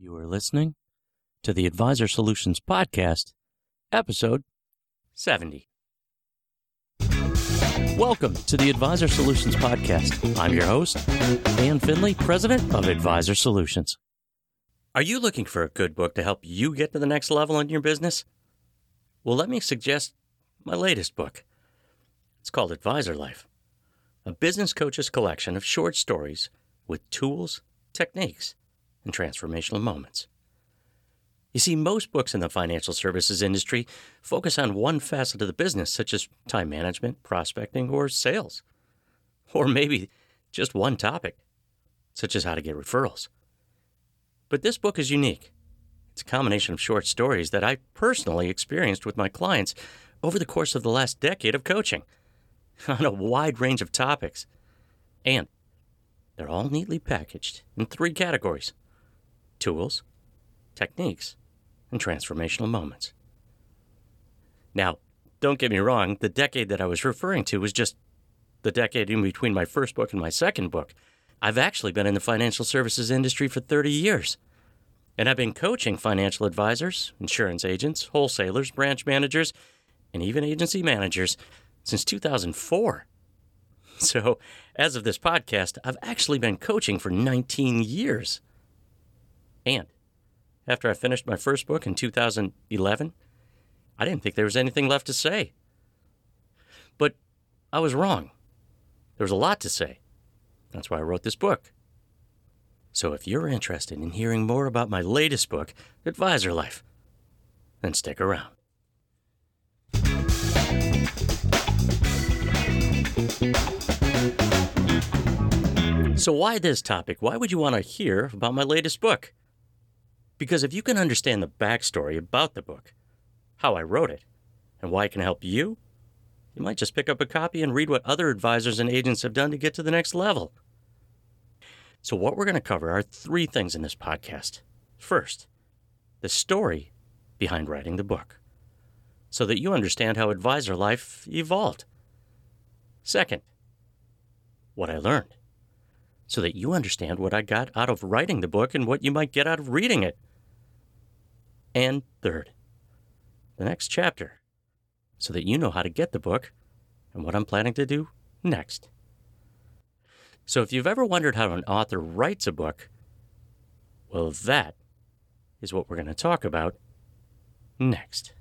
You are listening to the Advisor Solutions Podcast, episode 70. Welcome to the Advisor Solutions Podcast. I'm your host, Dan Finley, President of Advisor Solutions. Are you looking for a good book to help you get to the next level in your business? Well, let me suggest my latest book. It's called Advisor Life, a business coach's collection of short stories with tools, techniques, and transformational moments. You see, most books in the financial services industry focus on one facet of the business, such as time management, prospecting, or sales. Or maybe just one topic, such as how to get referrals. But this book is unique. It's a combination of short stories that I personally experienced with my clients over the course of the last decade of coaching on a wide range of topics. And they're all neatly packaged in three categories tools, techniques, and transformational moments. Now, don't get me wrong, the decade that I was referring to was just the decade in between my first book and my second book. I've actually been in the financial services industry for 30 years. And I've been coaching financial advisors, insurance agents, wholesalers, branch managers, and even agency managers since 2004. So, as of this podcast, I've actually been coaching for 19 years. And after I finished my first book in 2011, I didn't think there was anything left to say. But I was wrong. There was a lot to say. That's why I wrote this book. So if you're interested in hearing more about my latest book, Advisor Life, then stick around. So, why this topic? Why would you want to hear about my latest book? Because if you can understand the backstory about the book, how I wrote it, and why it can help you, you might just pick up a copy and read what other advisors and agents have done to get to the next level. So, what we're going to cover are three things in this podcast. First, the story behind writing the book, so that you understand how advisor life evolved. Second, what I learned, so that you understand what I got out of writing the book and what you might get out of reading it. And third, the next chapter, so that you know how to get the book and what I'm planning to do next. So if you've ever wondered how an author writes a book, well, that is what we're going to talk about next.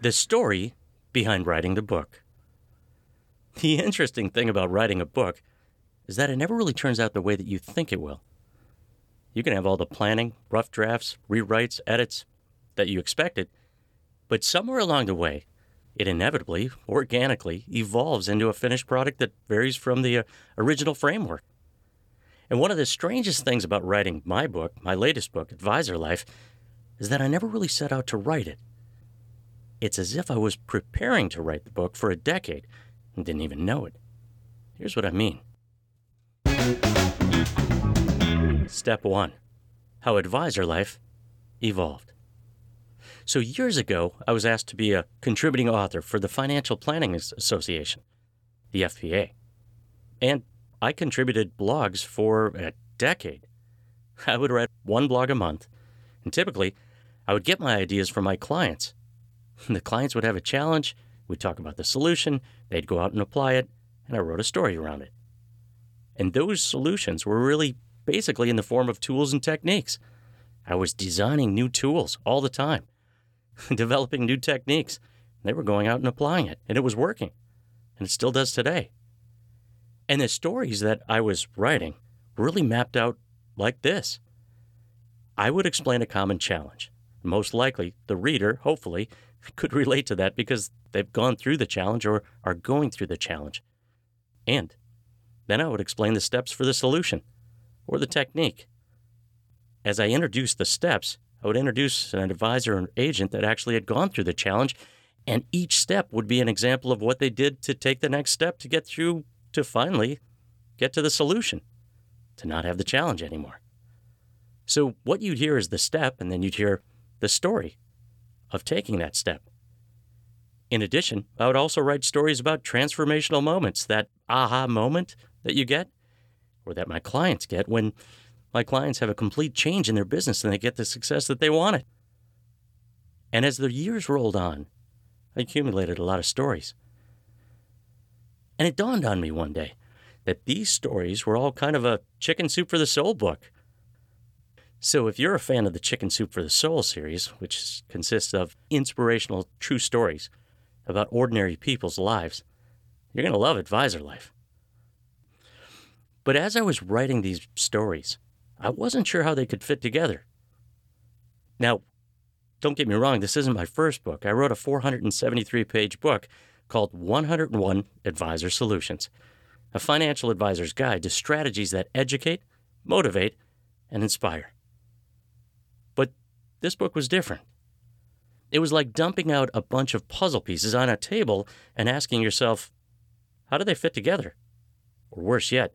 The story behind writing the book. The interesting thing about writing a book is that it never really turns out the way that you think it will. You can have all the planning, rough drafts, rewrites, edits that you expected, but somewhere along the way, it inevitably, organically evolves into a finished product that varies from the uh, original framework. And one of the strangest things about writing my book, my latest book, Advisor Life, is that I never really set out to write it. It's as if I was preparing to write the book for a decade and didn't even know it. Here's what I mean. Step 1 How Advisor Life Evolved. So, years ago, I was asked to be a contributing author for the Financial Planning Association, the FPA. And I contributed blogs for a decade. I would write one blog a month, and typically, I would get my ideas from my clients. The clients would have a challenge, we'd talk about the solution, they'd go out and apply it, and I wrote a story around it. And those solutions were really basically in the form of tools and techniques. I was designing new tools all the time. developing new techniques. They were going out and applying it, and it was working. And it still does today. And the stories that I was writing really mapped out like this I would explain a common challenge. Most likely, the reader, hopefully, could relate to that because they've gone through the challenge or are going through the challenge. And then I would explain the steps for the solution or the technique. As I introduced the steps, I would introduce an advisor or agent that actually had gone through the challenge, and each step would be an example of what they did to take the next step to get through to finally get to the solution, to not have the challenge anymore. So, what you'd hear is the step, and then you'd hear the story of taking that step. In addition, I would also write stories about transformational moments, that aha moment that you get, or that my clients get when my clients have a complete change in their business and they get the success that they wanted. And as the years rolled on, I accumulated a lot of stories. And it dawned on me one day that these stories were all kind of a chicken soup for the soul book. So, if you're a fan of the Chicken Soup for the Soul series, which consists of inspirational true stories about ordinary people's lives, you're going to love Advisor Life. But as I was writing these stories, I wasn't sure how they could fit together. Now, don't get me wrong, this isn't my first book. I wrote a 473 page book called 101 Advisor Solutions, a financial advisor's guide to strategies that educate, motivate, and inspire. But this book was different. It was like dumping out a bunch of puzzle pieces on a table and asking yourself, how do they fit together? Or worse yet,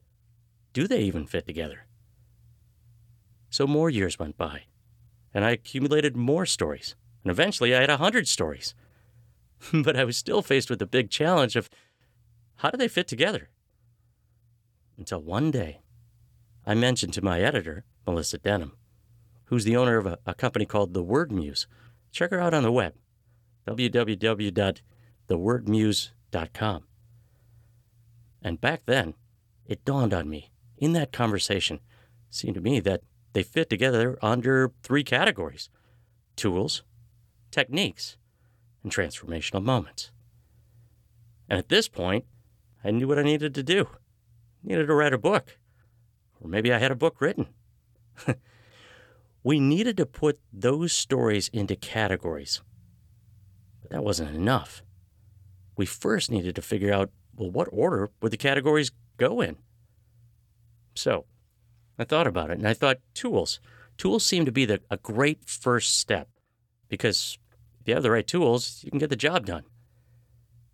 do they even fit together? So more years went by, and I accumulated more stories, and eventually I had a hundred stories. but I was still faced with the big challenge of how do they fit together? Until one day, I mentioned to my editor, Melissa Denham, who's the owner of a, a company called The Word Muse. Check her out on the web, www.thewordmuse.com. And back then, it dawned on me in that conversation, seemed to me that they fit together under three categories tools, techniques, and transformational moments. And at this point, I knew what I needed to do. I needed to write a book. Or maybe I had a book written. We needed to put those stories into categories. But that wasn't enough. We first needed to figure out well, what order would the categories go in? So I thought about it and I thought tools. Tools seem to be the, a great first step because if you have the right tools, you can get the job done.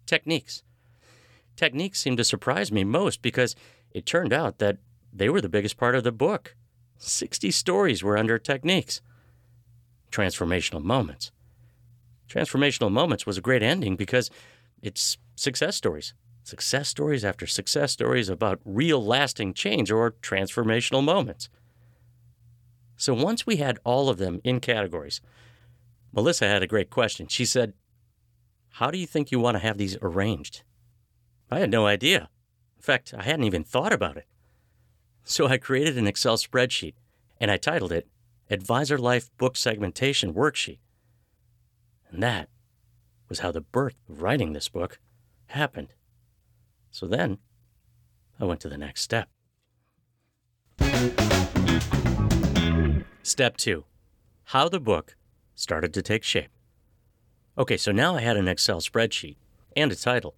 Techniques. Techniques seemed to surprise me most because it turned out that they were the biggest part of the book. 60 stories were under techniques. Transformational moments. Transformational moments was a great ending because it's success stories. Success stories after success stories about real lasting change or transformational moments. So once we had all of them in categories, Melissa had a great question. She said, How do you think you want to have these arranged? I had no idea. In fact, I hadn't even thought about it. So I created an Excel spreadsheet and I titled it Advisor Life Book Segmentation Worksheet. And that was how the birth of writing this book happened. So then I went to the next step. Step two How the book started to take shape. Okay, so now I had an Excel spreadsheet and a title.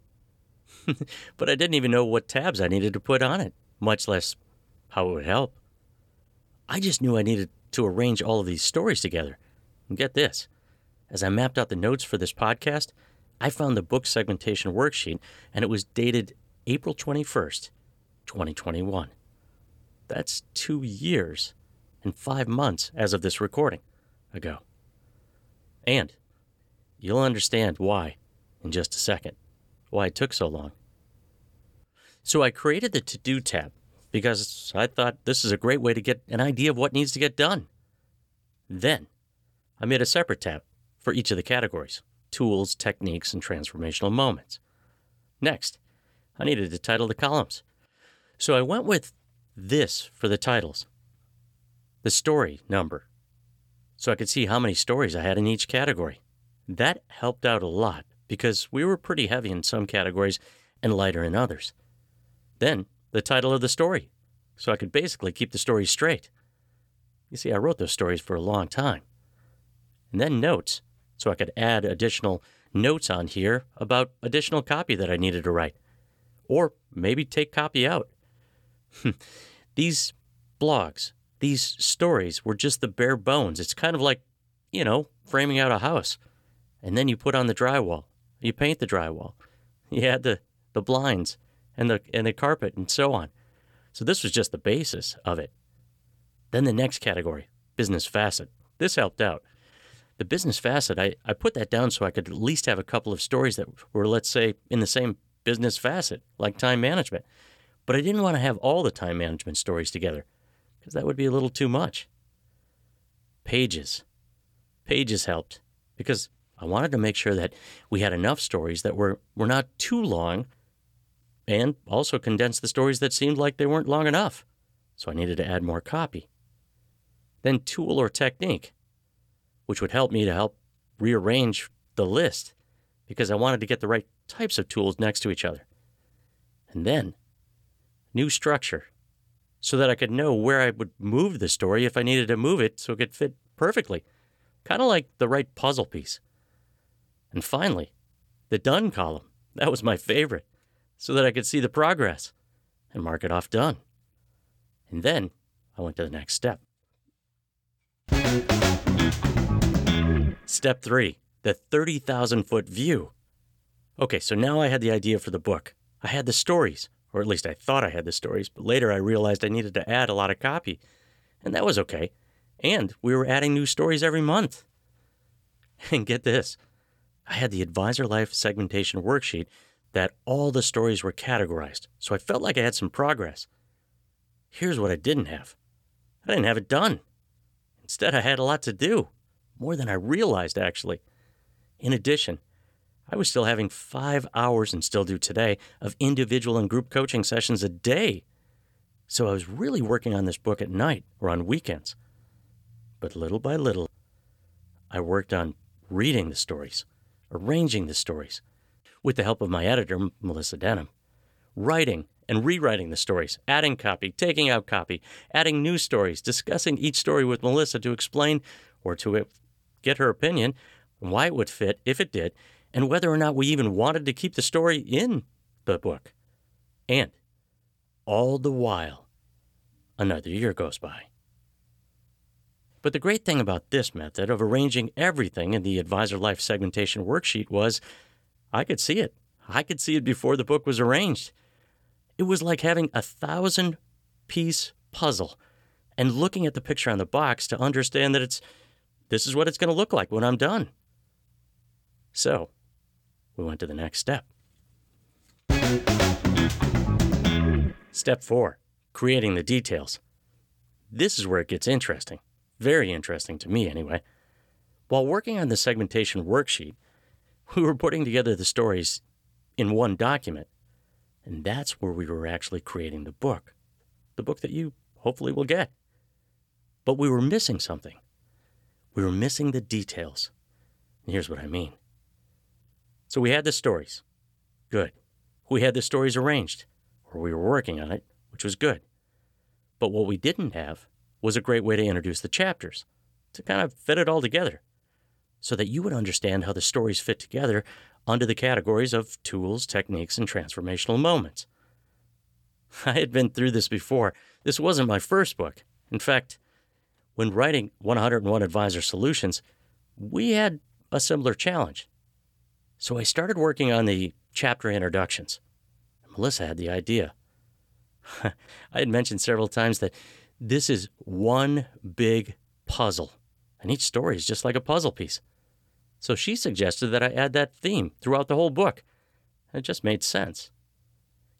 but I didn't even know what tabs I needed to put on it, much less how it would help. I just knew I needed to arrange all of these stories together. And get this as I mapped out the notes for this podcast, I found the book segmentation worksheet and it was dated April 21st, 2021. That's two years and five months as of this recording ago. And you'll understand why in just a second, why it took so long. So I created the To Do tab because I thought this is a great way to get an idea of what needs to get done. Then, I made a separate tab for each of the categories tools, techniques, and transformational moments. Next, I needed to title the columns. So I went with this for the titles the story number, so I could see how many stories I had in each category. That helped out a lot because we were pretty heavy in some categories and lighter in others. Then the title of the story, so I could basically keep the story straight. You see, I wrote those stories for a long time. And then notes, so I could add additional notes on here about additional copy that I needed to write, or maybe take copy out. Hmm. these blogs, these stories were just the bare bones. It's kind of like, you know, framing out a house. And then you put on the drywall, you paint the drywall, you add the, the blinds, and the and the carpet and so on. So this was just the basis of it. Then the next category, business facet. This helped out. the business facet, I, I put that down so I could at least have a couple of stories that were, let's say, in the same business facet, like time management. But I didn't want to have all the time management stories together because that would be a little too much. Pages. Pages helped because I wanted to make sure that we had enough stories that were, were not too long and also condense the stories that seemed like they weren't long enough. So I needed to add more copy. Then tool or technique, which would help me to help rearrange the list because I wanted to get the right types of tools next to each other. And then new structure so that I could know where I would move the story if I needed to move it so it could fit perfectly, kind of like the right puzzle piece. And finally, the done column. That was my favorite, so that I could see the progress and mark it off done. And then I went to the next step. Step three the 30,000 foot view. Okay, so now I had the idea for the book. I had the stories, or at least I thought I had the stories, but later I realized I needed to add a lot of copy. And that was okay. And we were adding new stories every month. And get this I had the Advisor Life segmentation worksheet that all the stories were categorized, so I felt like I had some progress. Here's what I didn't have I didn't have it done. Instead, I had a lot to do, more than I realized, actually. In addition, I was still having five hours, and still do today, of individual and group coaching sessions a day. So I was really working on this book at night or on weekends. But little by little, I worked on reading the stories, arranging the stories, with the help of my editor, Melissa Denham, writing and rewriting the stories, adding copy, taking out copy, adding new stories, discussing each story with Melissa to explain or to get her opinion why it would fit, if it did, and whether or not we even wanted to keep the story in the book. And all the while, another year goes by. But the great thing about this method of arranging everything in the Advisor Life segmentation worksheet was I could see it. I could see it before the book was arranged. It was like having a thousand piece puzzle and looking at the picture on the box to understand that it's this is what it's going to look like when I'm done. So, we went to the next step. Step 4 Creating the details. This is where it gets interesting. Very interesting to me, anyway. While working on the segmentation worksheet, we were putting together the stories in one document, and that's where we were actually creating the book. The book that you hopefully will get. But we were missing something. We were missing the details. And here's what I mean. So we had the stories. Good. We had the stories arranged, or we were working on it, which was good. But what we didn't have was a great way to introduce the chapters, to kind of fit it all together, so that you would understand how the stories fit together under the categories of tools, techniques, and transformational moments. I had been through this before. This wasn't my first book. In fact, when writing 101 Advisor Solutions, we had a similar challenge. So I started working on the chapter introductions. Melissa had the idea. I had mentioned several times that this is one big puzzle, and each story is just like a puzzle piece. So she suggested that I add that theme throughout the whole book. It just made sense.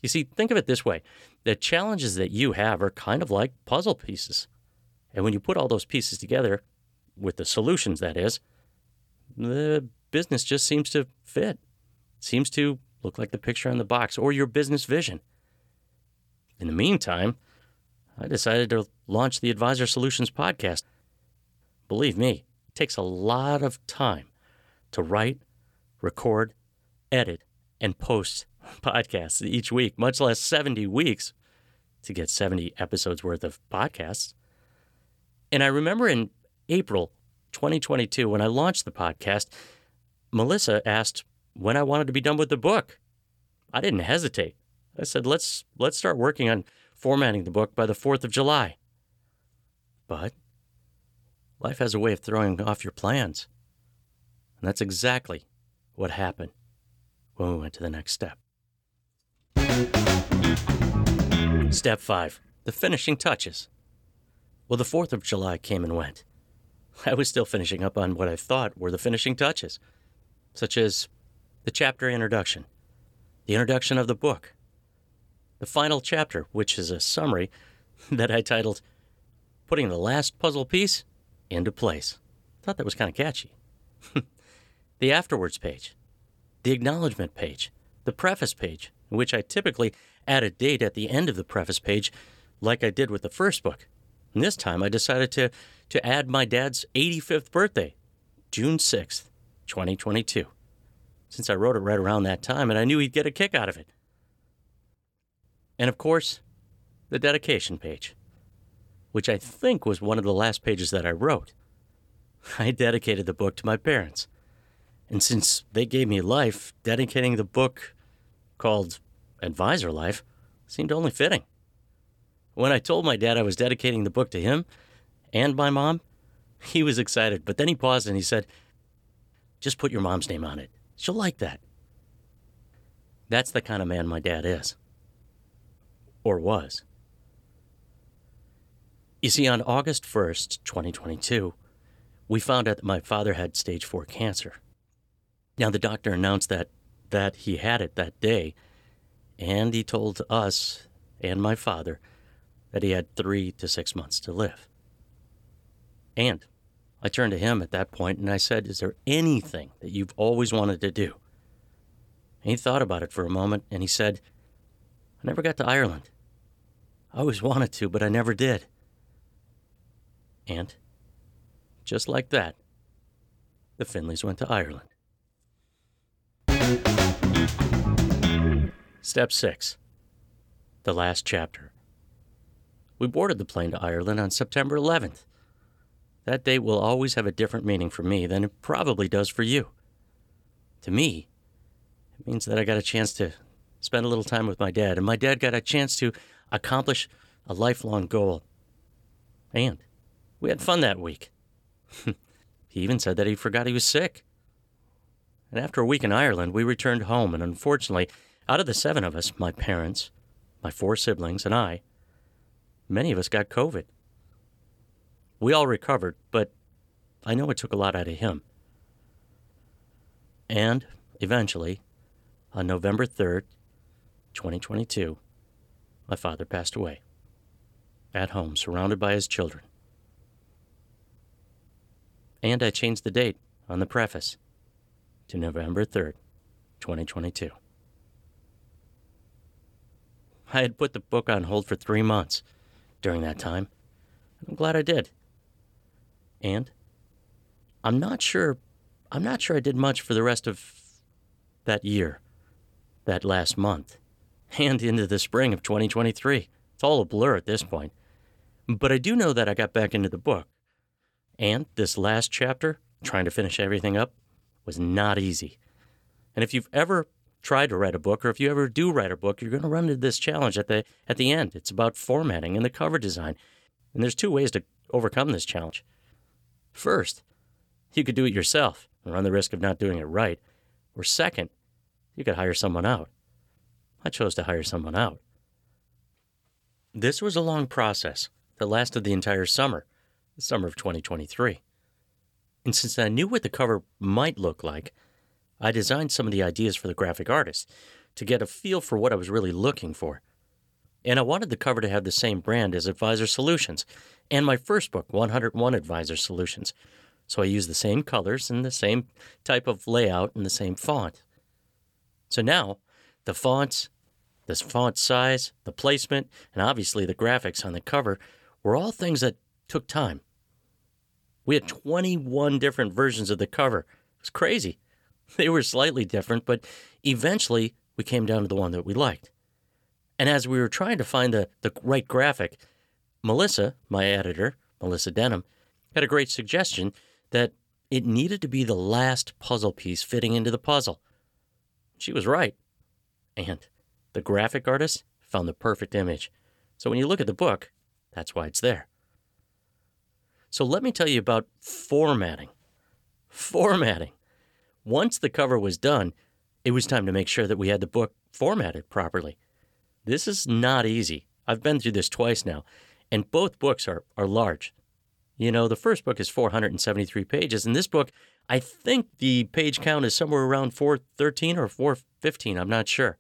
You see, think of it this way the challenges that you have are kind of like puzzle pieces. And when you put all those pieces together, with the solutions, that is, the business just seems to fit, seems to look like the picture on the box or your business vision. In the meantime, I decided to launch the Advisor Solutions podcast. Believe me, it takes a lot of time to write, record, edit, and post podcasts each week, much less 70 weeks to get 70 episodes worth of podcasts. And I remember in April 2022, when I launched the podcast, Melissa asked when I wanted to be done with the book. I didn't hesitate. I said, let's, let's start working on formatting the book by the 4th of July. But life has a way of throwing off your plans. And that's exactly what happened when we went to the next step. Step 5 The finishing touches. Well, the 4th of July came and went. I was still finishing up on what I thought were the finishing touches, such as the chapter introduction, the introduction of the book, the final chapter, which is a summary that I titled Putting the Last Puzzle Piece into Place. Thought that was kind of catchy. the afterwards page, the acknowledgement page, the preface page, in which I typically add a date at the end of the preface page, like I did with the first book. And this time I decided to, to add my dad's 85th birthday, June 6th, 2022, since I wrote it right around that time and I knew he'd get a kick out of it. And of course, the dedication page, which I think was one of the last pages that I wrote. I dedicated the book to my parents. And since they gave me life, dedicating the book called Advisor Life seemed only fitting. When I told my dad I was dedicating the book to him and my mom, he was excited, but then he paused and he said, Just put your mom's name on it. She'll like that. That's the kind of man my dad is. Or was. You see, on August 1st, 2022, we found out that my father had stage 4 cancer. Now, the doctor announced that, that he had it that day, and he told us and my father that he had three to six months to live. And I turned to him at that point and I said, Is there anything that you've always wanted to do? And he thought about it for a moment and he said, I never got to Ireland. I always wanted to, but I never did. And just like that, the Finleys went to Ireland. Step 6 The Last Chapter we boarded the plane to Ireland on September 11th. That date will always have a different meaning for me than it probably does for you. To me, it means that I got a chance to spend a little time with my dad, and my dad got a chance to accomplish a lifelong goal. And we had fun that week. he even said that he forgot he was sick. And after a week in Ireland, we returned home, and unfortunately, out of the seven of us, my parents, my four siblings, and I, many of us got COVID. We all recovered, but I know it took a lot out of him. And eventually, on November 3rd, 2022, my father passed away. At home, surrounded by his children. And I changed the date on the preface to November 3rd, 2022. I had put the book on hold for three months during that time. I'm glad I did. And I'm not sure I'm not sure I did much for the rest of that year, that last month, and into the spring of 2023. It's all a blur at this point. But I do know that I got back into the book. And this last chapter, trying to finish everything up, was not easy. And if you've ever tried to write a book, or if you ever do write a book, you're going to run into this challenge at the at the end. It's about formatting and the cover design. And there's two ways to overcome this challenge. First, you could do it yourself and run the risk of not doing it right. Or second, you could hire someone out. I chose to hire someone out. This was a long process that lasted the entire summer, the summer of 2023. And since I knew what the cover might look like, I designed some of the ideas for the graphic artist to get a feel for what I was really looking for. And I wanted the cover to have the same brand as Advisor Solutions and my first book, 101 Advisor Solutions. So I used the same colors and the same type of layout and the same font. So now, the fonts, the font size, the placement, and obviously the graphics on the cover were all things that took time. We had 21 different versions of the cover. It was crazy. They were slightly different, but eventually we came down to the one that we liked. And as we were trying to find the, the right graphic, Melissa, my editor, Melissa Denham, had a great suggestion that it needed to be the last puzzle piece fitting into the puzzle. She was right. And the graphic artist found the perfect image. So when you look at the book, that's why it's there. So let me tell you about formatting. Formatting. Once the cover was done, it was time to make sure that we had the book formatted properly. This is not easy. I've been through this twice now, and both books are, are large. You know, the first book is 473 pages, and this book, I think the page count is somewhere around 413 or 415. I'm not sure.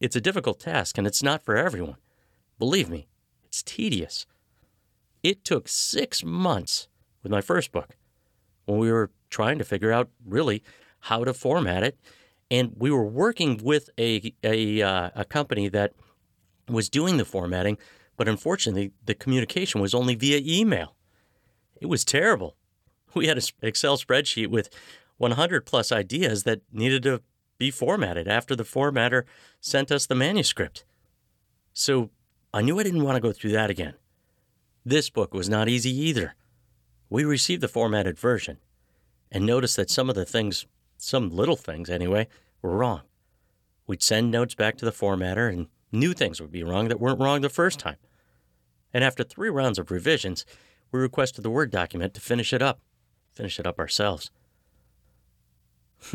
It's a difficult task, and it's not for everyone. Believe me, it's tedious. It took six months with my first book when we were trying to figure out really how to format it. And we were working with a, a, uh, a company that was doing the formatting, but unfortunately, the communication was only via email. It was terrible. We had an Excel spreadsheet with 100 plus ideas that needed to be formatted after the formatter sent us the manuscript. So I knew I didn't want to go through that again. This book was not easy either. We received the formatted version and noticed that some of the things, some little things anyway, were wrong. We'd send notes back to the formatter and new things would be wrong that weren't wrong the first time. And after three rounds of revisions, we requested the Word document to finish it up, finish it up ourselves.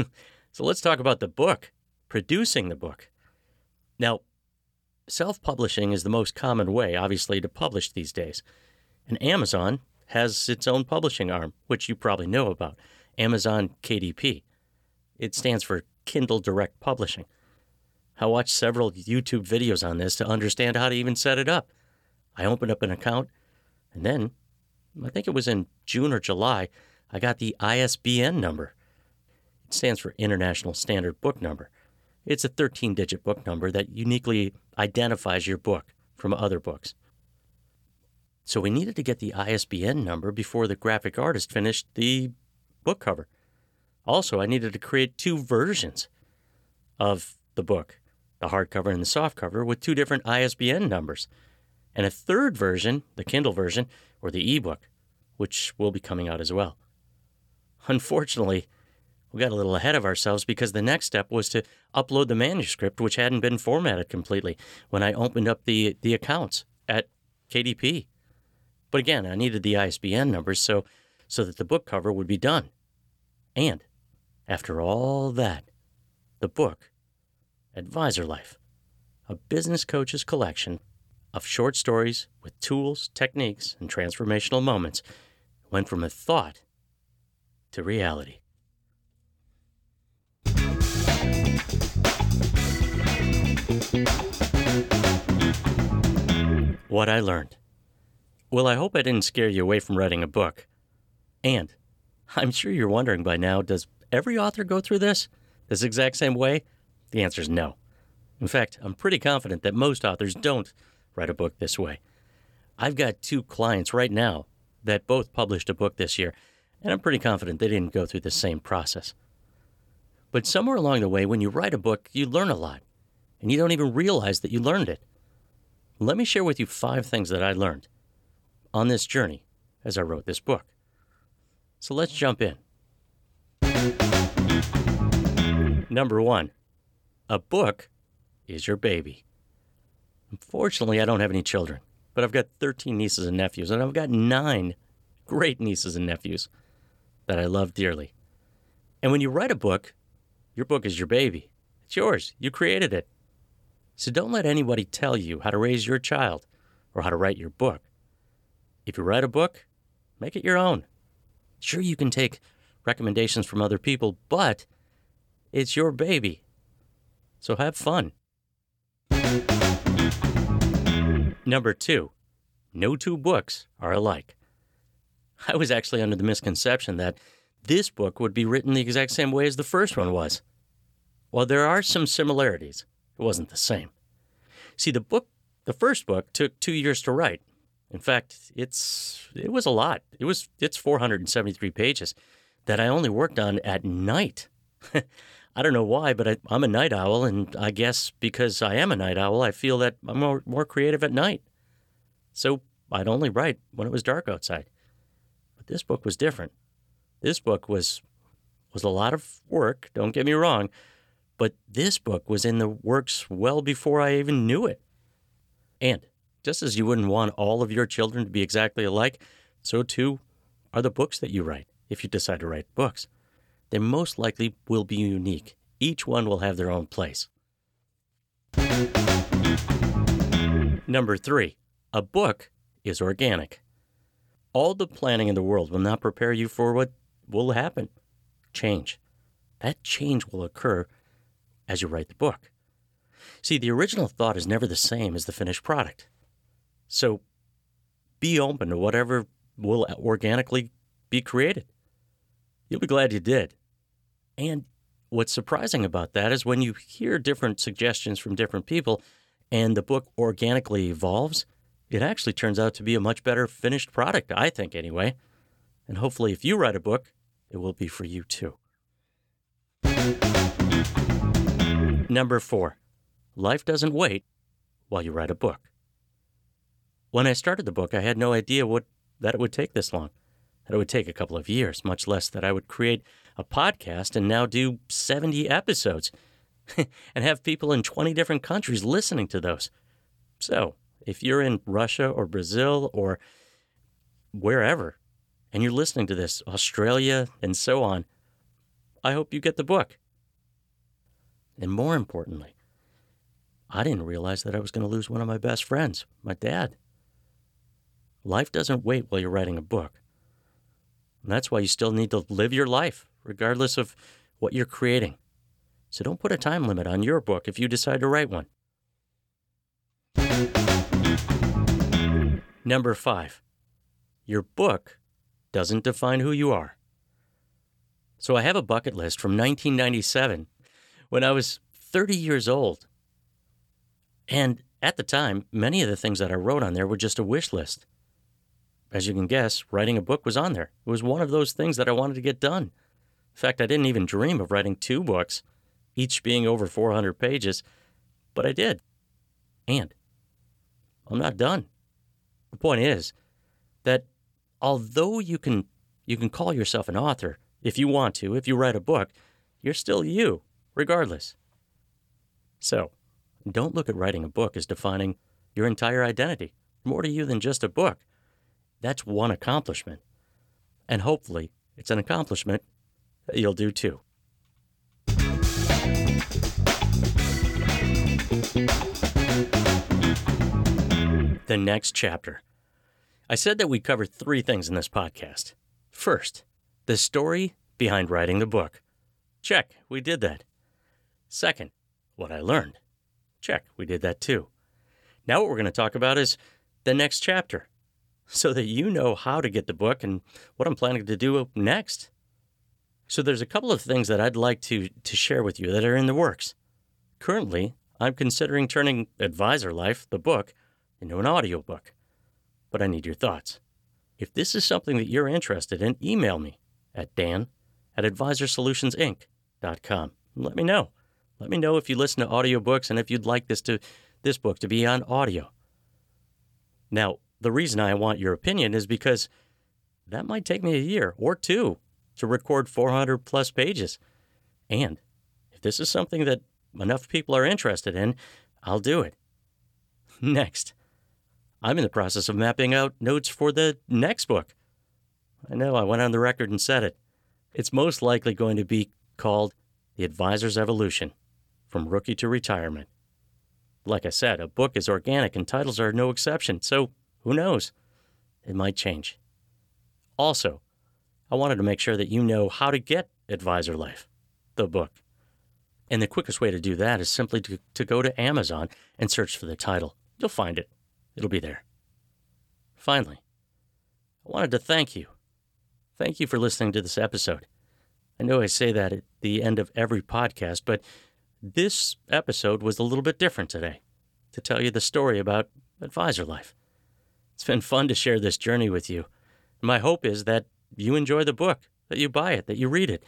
so let's talk about the book, producing the book. Now, self publishing is the most common way, obviously, to publish these days. And Amazon has its own publishing arm, which you probably know about Amazon KDP. It stands for Kindle Direct Publishing. I watched several YouTube videos on this to understand how to even set it up. I opened up an account, and then, I think it was in June or July, I got the ISBN number. It stands for International Standard Book Number. It's a 13 digit book number that uniquely identifies your book from other books. So we needed to get the ISBN number before the graphic artist finished the book cover. Also, I needed to create two versions of the book the hardcover and the softcover, with two different ISBN numbers, and a third version, the Kindle version, or the ebook, which will be coming out as well. Unfortunately, we got a little ahead of ourselves because the next step was to upload the manuscript, which hadn't been formatted completely when I opened up the, the accounts at KDP. But again, I needed the ISBN numbers so, so that the book cover would be done. And after all that, the book Advisor Life, a business coach's collection of short stories with tools, techniques, and transformational moments, went from a thought to reality. What I learned. Well, I hope I didn't scare you away from writing a book. And I'm sure you're wondering by now does every author go through this? This exact same way? The answer is no. In fact, I'm pretty confident that most authors don't write a book this way. I've got two clients right now that both published a book this year, and I'm pretty confident they didn't go through the same process. But somewhere along the way, when you write a book, you learn a lot, and you don't even realize that you learned it. Let me share with you five things that I learned on this journey as I wrote this book. So let's jump in. Number one, a book is your baby. Unfortunately, I don't have any children, but I've got 13 nieces and nephews, and I've got nine great nieces and nephews that I love dearly. And when you write a book, your book is your baby. It's yours. You created it. So don't let anybody tell you how to raise your child or how to write your book. If you write a book, make it your own. Sure, you can take recommendations from other people, but it's your baby. So have fun. Number two, no two books are alike. I was actually under the misconception that this book would be written the exact same way as the first one was. While there are some similarities, it wasn't the same. See, the book, the first book, took two years to write. In fact, it's it was a lot. It was it's 473 pages that I only worked on at night. I don't know why, but I, am a night owl, and I guess because I am a night owl, I feel that I'm more, more creative at night. So I'd only write when it was dark outside. But this book was different. This book was was a lot of work. Don't get me wrong, but this book was in the works well before I even knew it. And just as you wouldn't want all of your children to be exactly alike, so too are the books that you write if you decide to write books they most likely will be unique. Each one will have their own place. Number three, a book is organic. All the planning in the world will not prepare you for what will happen change. That change will occur as you write the book. See, the original thought is never the same as the finished product. So be open to whatever will organically be created. You'll be glad you did. And what's surprising about that is when you hear different suggestions from different people and the book organically evolves, it actually turns out to be a much better finished product, I think, anyway. And hopefully, if you write a book, it will be for you too. Number four, life doesn't wait while you write a book. When I started the book, I had no idea what that it would take this long, that it would take a couple of years, much less that I would create a podcast and now do 70 episodes and have people in 20 different countries listening to those. So, if you're in Russia or Brazil or wherever, and you're listening to this, Australia and so on, I hope you get the book. And more importantly, I didn't realize that I was going to lose one of my best friends, my dad. Life doesn't wait while you're writing a book. And that's why you still need to live your life, regardless of what you're creating. So don't put a time limit on your book if you decide to write one. Number five, your book doesn't define who you are. So I have a bucket list from 1997 when I was 30 years old. And at the time, many of the things that I wrote on there were just a wish list. As you can guess, writing a book was on there. It was one of those things that I wanted to get done. In fact, I didn't even dream of writing two books, each being over 400 pages, but I did. And I'm not done. The point is that although you can you can call yourself an author if you want to, if you write a book, you're still you, regardless. So, don't look at writing a book as defining your entire identity. More to you than just a book. That's one accomplishment. And hopefully, it's an accomplishment that you'll do too. The next chapter. I said that we cover three things in this podcast. First, the story behind writing the book. Check, we did that. Second, what I learned. Check, we did that too. Now, what we're going to talk about is the next chapter so that you know how to get the book and what I'm planning to do next. So there's a couple of things that I'd like to, to share with you that are in the works. Currently, I'm considering turning Advisor Life, the book, into an audiobook. But I need your thoughts. If this is something that you're interested in, email me at dan at advisorsolutionsinc.com. Let me know. Let me know if you listen to audiobooks and if you'd like this to this book to be on audio. Now, the reason I want your opinion is because that might take me a year or two to record 400 plus pages. And if this is something that enough people are interested in, I'll do it. Next, I'm in the process of mapping out notes for the next book. I know I went on the record and said it. It's most likely going to be called The Advisor's Evolution From Rookie to Retirement. Like I said, a book is organic and titles are no exception, so who knows? It might change. Also, I wanted to make sure that you know how to get Advisor Life, the book. And the quickest way to do that is simply to, to go to Amazon and search for the title. You'll find it, it'll be there. Finally, I wanted to thank you. Thank you for listening to this episode. I know I say that at the end of every podcast, but this episode was a little bit different today to tell you the story about Advisor Life. It's been fun to share this journey with you. My hope is that you enjoy the book, that you buy it, that you read it.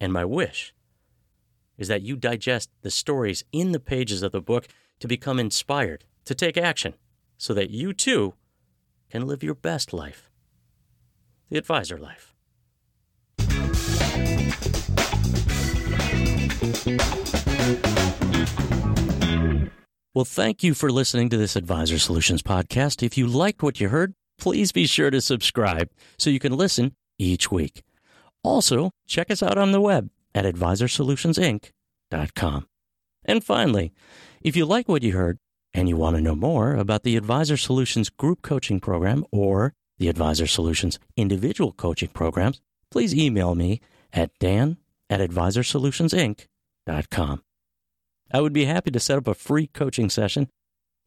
And my wish is that you digest the stories in the pages of the book to become inspired, to take action, so that you too can live your best life the advisor life. Well, thank you for listening to this Advisor Solutions podcast. If you liked what you heard, please be sure to subscribe so you can listen each week. Also, check us out on the web at advisorsolutionsinc.com. And finally, if you like what you heard and you want to know more about the Advisor Solutions group coaching program or the Advisor Solutions individual coaching programs, please email me at dan at advisorsolutionsinc.com. I would be happy to set up a free coaching session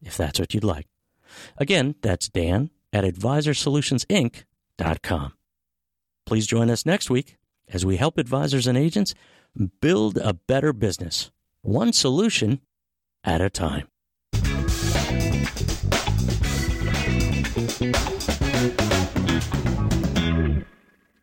if that's what you'd like. Again, that's Dan at advisorsolutionsinc.com. Please join us next week as we help advisors and agents build a better business, one solution at a time.